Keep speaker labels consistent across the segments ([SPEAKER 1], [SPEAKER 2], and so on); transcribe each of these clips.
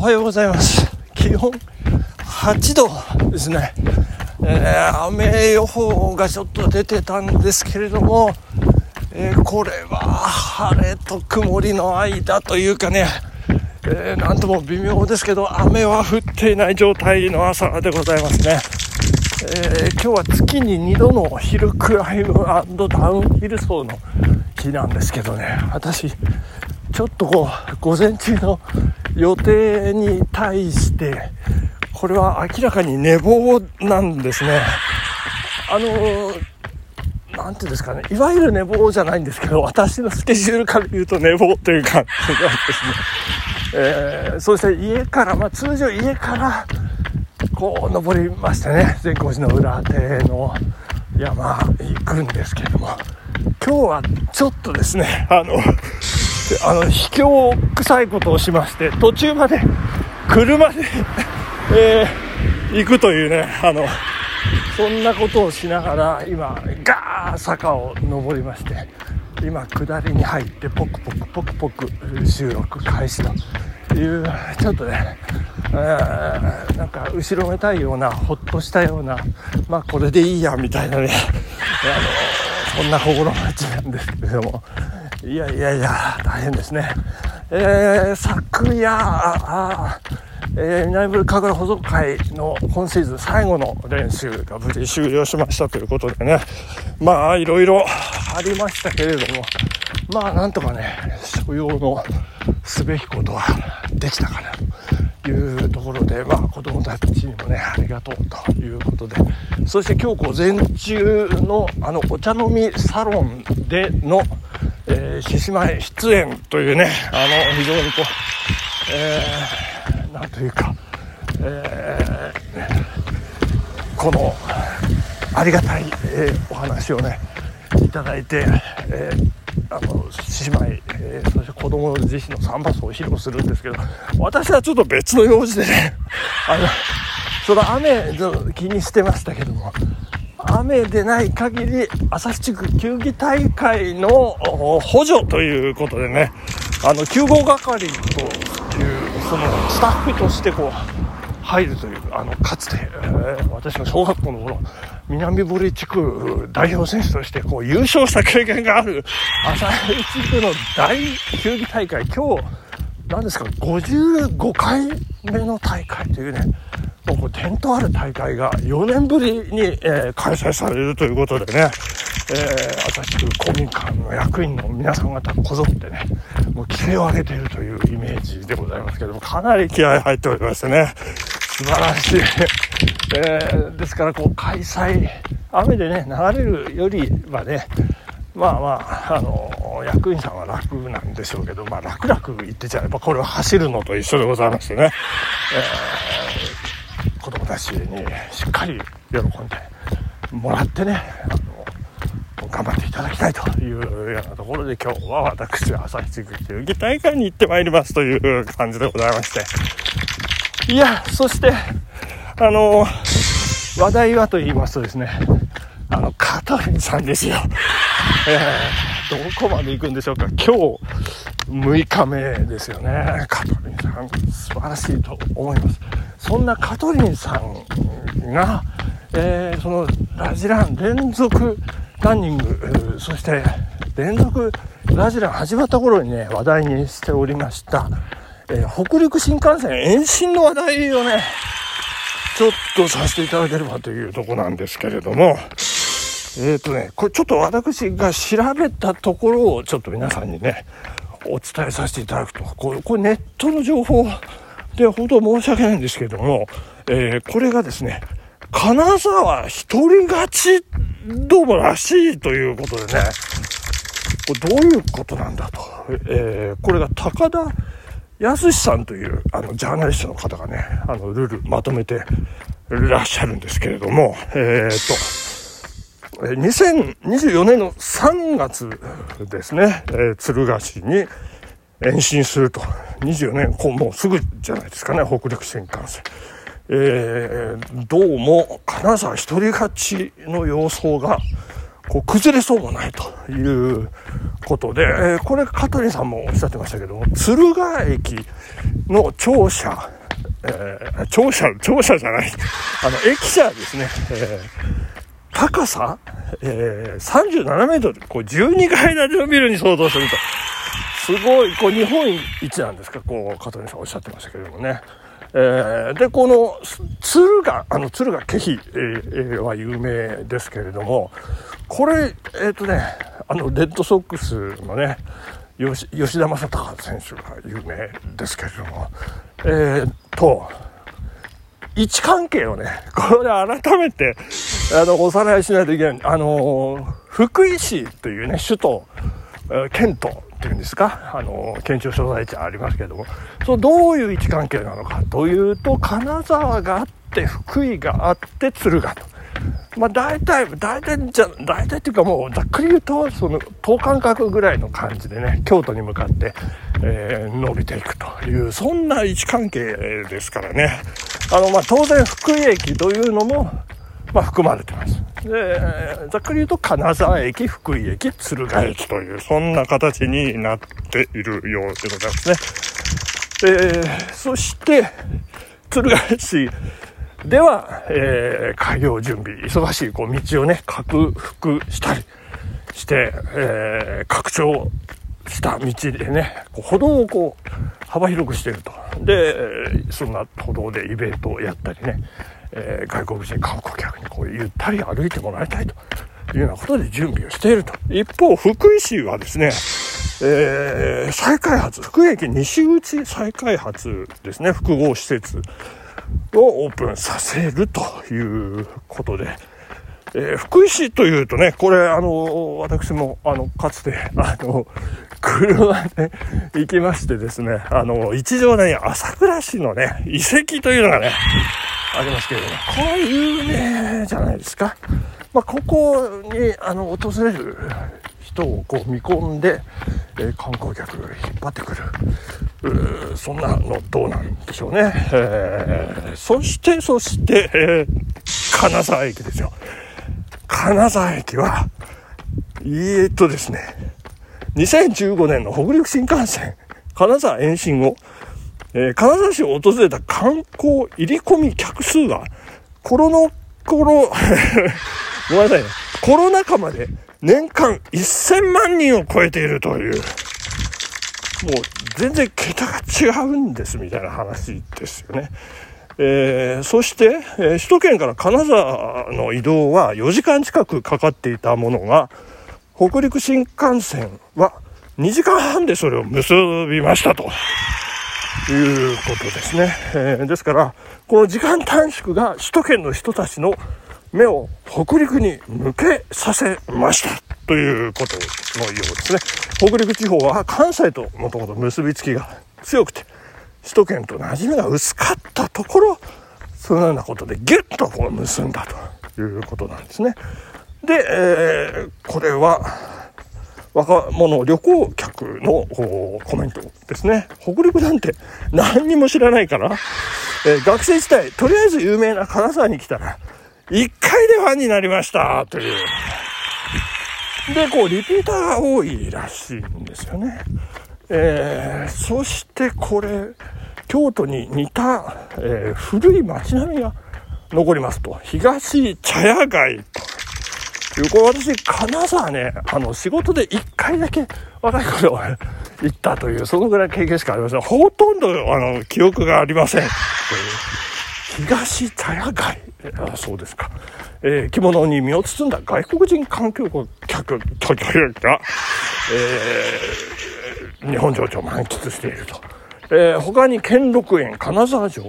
[SPEAKER 1] おはようございます。気温8度ですね、えー、雨予報がちょっと出てたんですけれども、えー、これは晴れと曇りの間というかね、えー、なんとも微妙ですけど雨は降っていない状態の朝でございますね、え今日は月に2度のヒルクライムダウンヒル走の日なんですけどね。私ちょっとこう午前中の予定に対してこれは明らかに寝坊なんですね。あの何ていうんですかね。いわゆる寝坊じゃないんですけど私のスケジュールから言うと寝坊という感じなんですね、えー、そして家から、まあ、通常家からこう登りましてね。善光寺の裏手の山行くんですけども。今日はちょっとですねあのあの、卑怯臭いことをしまして、途中まで車で えー、行くというね、あの、そんなことをしながら、今、ガー坂を登りまして、今、下りに入って、ポクポクポクポク収録開始という、ちょっとね、なんか後ろめたいような、ほっとしたような、まあこれでいいや、みたいなね、あの、そんな心持ちなんですけれども、いやいやいや、大変ですね。えー、昨夜、あえー、南ブル神楽保存会の今シーズン最後の練習が無事終了しましたということでね、まあ、いろいろありましたけれども、まあ、なんとかね、所要のすべきことはできたかなというところで、まあ、子供たちにもね、ありがとうということで、そして今日午前中のあのお茶飲みサロンでのー、獅子舞出演というね、あの、非常にこう、えー、なんというか、えー、この、ありがたい、えー、お話をね、いただいて、えー、あの獅子舞、えー、そして子供自身のサンバスを披露するんですけど私はちょっと別の用事でねあのその雨気にしてましたけども雨でない限り、旭地区球技大会の補助ということでね、あの、救護係という、そのスタッフとしてこう、入るという、あの、かつて、えー、私の小学校の頃、南堀地区代表選手としてこう優勝した経験がある旭地区の大球技大会、今日、何ですか、55回目の大会というね、もう伝統ある大会が4年ぶりに、えー、開催されるということでね、えー、私公民館の役員の皆さん方こぞってね、もう規制を上げているというイメージでございますけども、かなり気合入っておりましてね、素晴らしい。えー、ですから、こう、開催、雨でね、流れるよりはね、まあまあ、あの、役員さんは楽なんでしょうけど、まあ楽々言ってちゃえば、これは走るのと一緒でございましてね、えー子供たちにしっかり喜んでもらってねあの頑張っていただきたいというようなところで今日は私朝日地区球技大会に行ってまいりますという感じでございまして。いやそしてあの話題はと言いますとですねあの香取さんですよ、えー、どこまで行くんでしょうか。今日6日目ですよね。香取さん素晴らしいと思います。そんなカトリンさんが、えー、そのラジラン連続ランニング、そして連続ラジラン始まった頃にね、話題にしておりました、えー、北陸新幹線延伸の話題をね、ちょっとさせていただければというとこなんですけれども、えっ、ー、とね、これちょっと私が調べたところをちょっと皆さんにね、お伝えさせていただくと、これこれネットの情報で、本当申し訳ないんですけども、えー、これがですね、金沢一人勝ちどうもらしいということでね、これどういうことなんだと。えー、これが高田康さんという、あの、ジャーナリストの方がね、あの、ルールまとめてらっしゃるんですけれども、えー、と、2024年の3月ですね、えー、鶴ヶ市に延伸すると。24年、こうもうすぐじゃないですかね、北陸新幹線。えー、どうも、金沢一人勝ちの様相が、こう、崩れそうもないということで、えー、これ、香取さんもおっしゃってましたけども、敦賀駅の庁舎、えー、庁舎、庁舎じゃない、あの、駅舎ですね、えー、高さ、えー、37メートル、こう12階建てのビルに相当すると。すごい、こう日本一なんですか、こう、加藤さんおっしゃってましたけれどもね。えー、で、この、敦賀、あの、敦賀気比、えー、は有名ですけれども、これ、えっ、ー、とね、あの、レッドソックスのね、吉吉田正尚選手が有名ですけれども、えー、と、位置関係をね、これ改めて、あの、おさらいしないといけない。あの、福井市というね、首都、県都っていうんですか、あの、県庁所在地ありますけれども、そのどういう位置関係なのかというと、金沢があって、福井があって、敦賀と。まあ大体、大体じゃ、大体っていうかもうざっくり言うと、その等間隔ぐらいの感じでね、京都に向かって、えー、伸びていくという、そんな位置関係ですからね。あの、まあ当然福井駅というのも、まあ含まれてます。で、ざっくり言うと金沢駅、福井駅、敦賀駅という、そんな形になっているようでございますね。えー、そして、敦賀市、では、えー、開業準備、忙しいこう道をね、拡幅したりして、えー、拡張した道でね、こう歩道をこう、幅広くしていると。で、そんな歩道でイベントをやったりね、えー、外国人観光客にこうゆったり歩いてもらいたいというようなことで準備をしていると。一方、福井市はですね、えー、再開発、福井駅西口再開発ですね、複合施設。をオープンさせるということで、えー、福井市というとね、これ、あの、私も、あの、かつて、あの、車で行きましてですね、あの、一条ね、朝倉市のね、遺跡というのがね、ありますけれども、これ有名じゃないですか。まあ、ここに、あの、訪れる人をこう見込んで、えー、観光客引っ張ってくる。そんなのどうなんでしょうね、えー、そしてそして、えー、金沢駅ですよ。金沢駅はえー、っとですね2015年の北陸新幹線金沢延伸後、えー、金沢市を訪れた観光入り込み客数がコロナコロ ごめんなさいね。コロナ禍まで年間1000万人を超えているという、もう全然桁が違うんですみたいな話ですよね。えー、そして、えー、首都圏から金沢の移動は4時間近くかかっていたものが、北陸新幹線は2時間半でそれを結びましたと。いうことですね。えー、ですから、この時間短縮が首都圏の人たちの目を北陸に向けさせましたということのようですね。北陸地方は関西ともともと結びつきが強くて、首都圏と馴染みが薄かったところ、そのようなことでギュッとこう結んだということなんですね。で、えー、これは、若者旅行客のコメントですね。北陸なんて何にも知らないから、えー、学生時代、とりあえず有名な金沢に来たら、一回でファンになりましたという。で、こう、リピーターが多いらしいんですよね。えー、そしてこれ、京都に似た、えー、古い街並みが残りますと。東茶屋街という、これ私、金沢ね、あの、仕事で一回だけ若い頃行ったという、そのぐらい経験しかありません。ほとんど、あの、記憶がありません。東茶屋街。あそうですか。えー、着物に身を包んだ外国人観光客というか、えー、日本情緒を満喫していると。えー、他に兼六園、金沢城、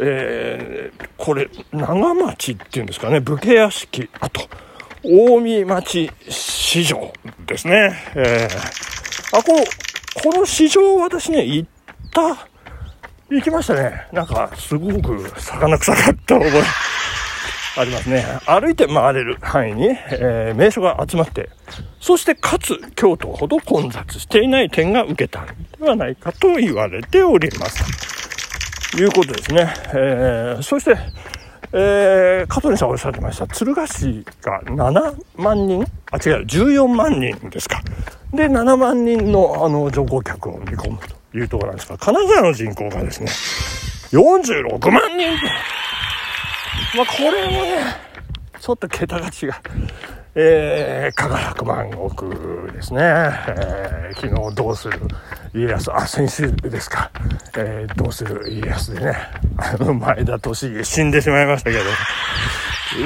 [SPEAKER 1] えー、これ、長町っていうんですかね、武家屋敷、あと、近江町市場ですね。えー、あ、この、この市場私ね、行った行きましたね。なんか、すごく魚臭かった覚え ありますね。歩いて回れる範囲に、えー、名所が集まって、そしてかつ京都ほど混雑していない点が受けたんではないかと言われております。ということですね。えー、そして、えー、香取さんおっしゃってました。敦賀市が7万人？あ、違う、14万人ですか。で、7万人の、あの、乗降客を見込むと。いうところなんですが、金沢の人口がですね、46万人まあ、これもね、ちょっと桁が違う。えー、輝く万石ですね。えー、昨日どうする家康、あ、先週ですか。えー、どうする家康でね、あの、前田利家死んでしまいましたけど、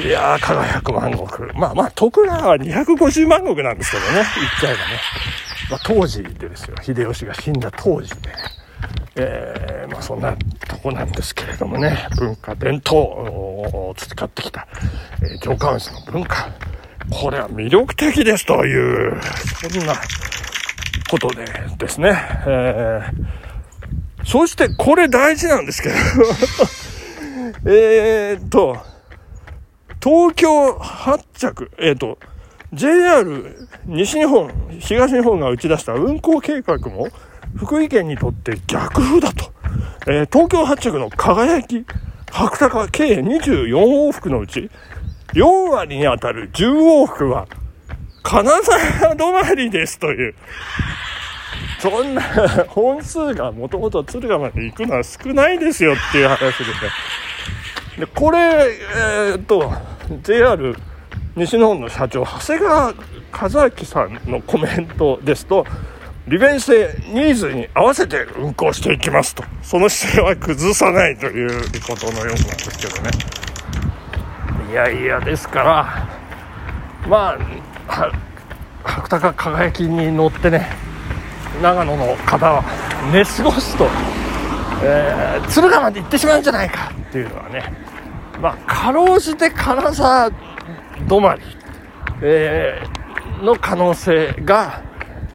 [SPEAKER 1] いやー、輝く万石。まあまあ、徳川は250万石なんですけどね、言っちゃえばね。まあ、当時でですよ、秀吉が死んだ当時で、えー、まあそんなとこなんですけれどもね、文化、伝統を培ってきた、えー、城下町の文化、これは魅力的ですという、そんなことでですね。えー、そしてこれ大事なんですけど えっと、東京発着、えっ、と、JR 西日本、東日本が打ち出した運行計画も福井県にとって逆風だと。えー、東京発着の輝き、白鷹計24往復のうち、4割に当たる10往復は、金沢止まりですという。そんな本数がもともと敦賀まで行くのは少ないですよっていう話ですね。で、これ、えー、っと、JR 西日本の社長、長谷川和明さんのコメントですと、利便性、ニーズに合わせて運行していきますと。その姿勢は崩さないということのようなんですけどね。やいやですからまあ白鷹輝きに乗ってね長野の方は寝過ごすと、えー、敦賀まで行ってしまうんじゃないかっていうのはねまあかろうじて金沢止まり、えー、の可能性が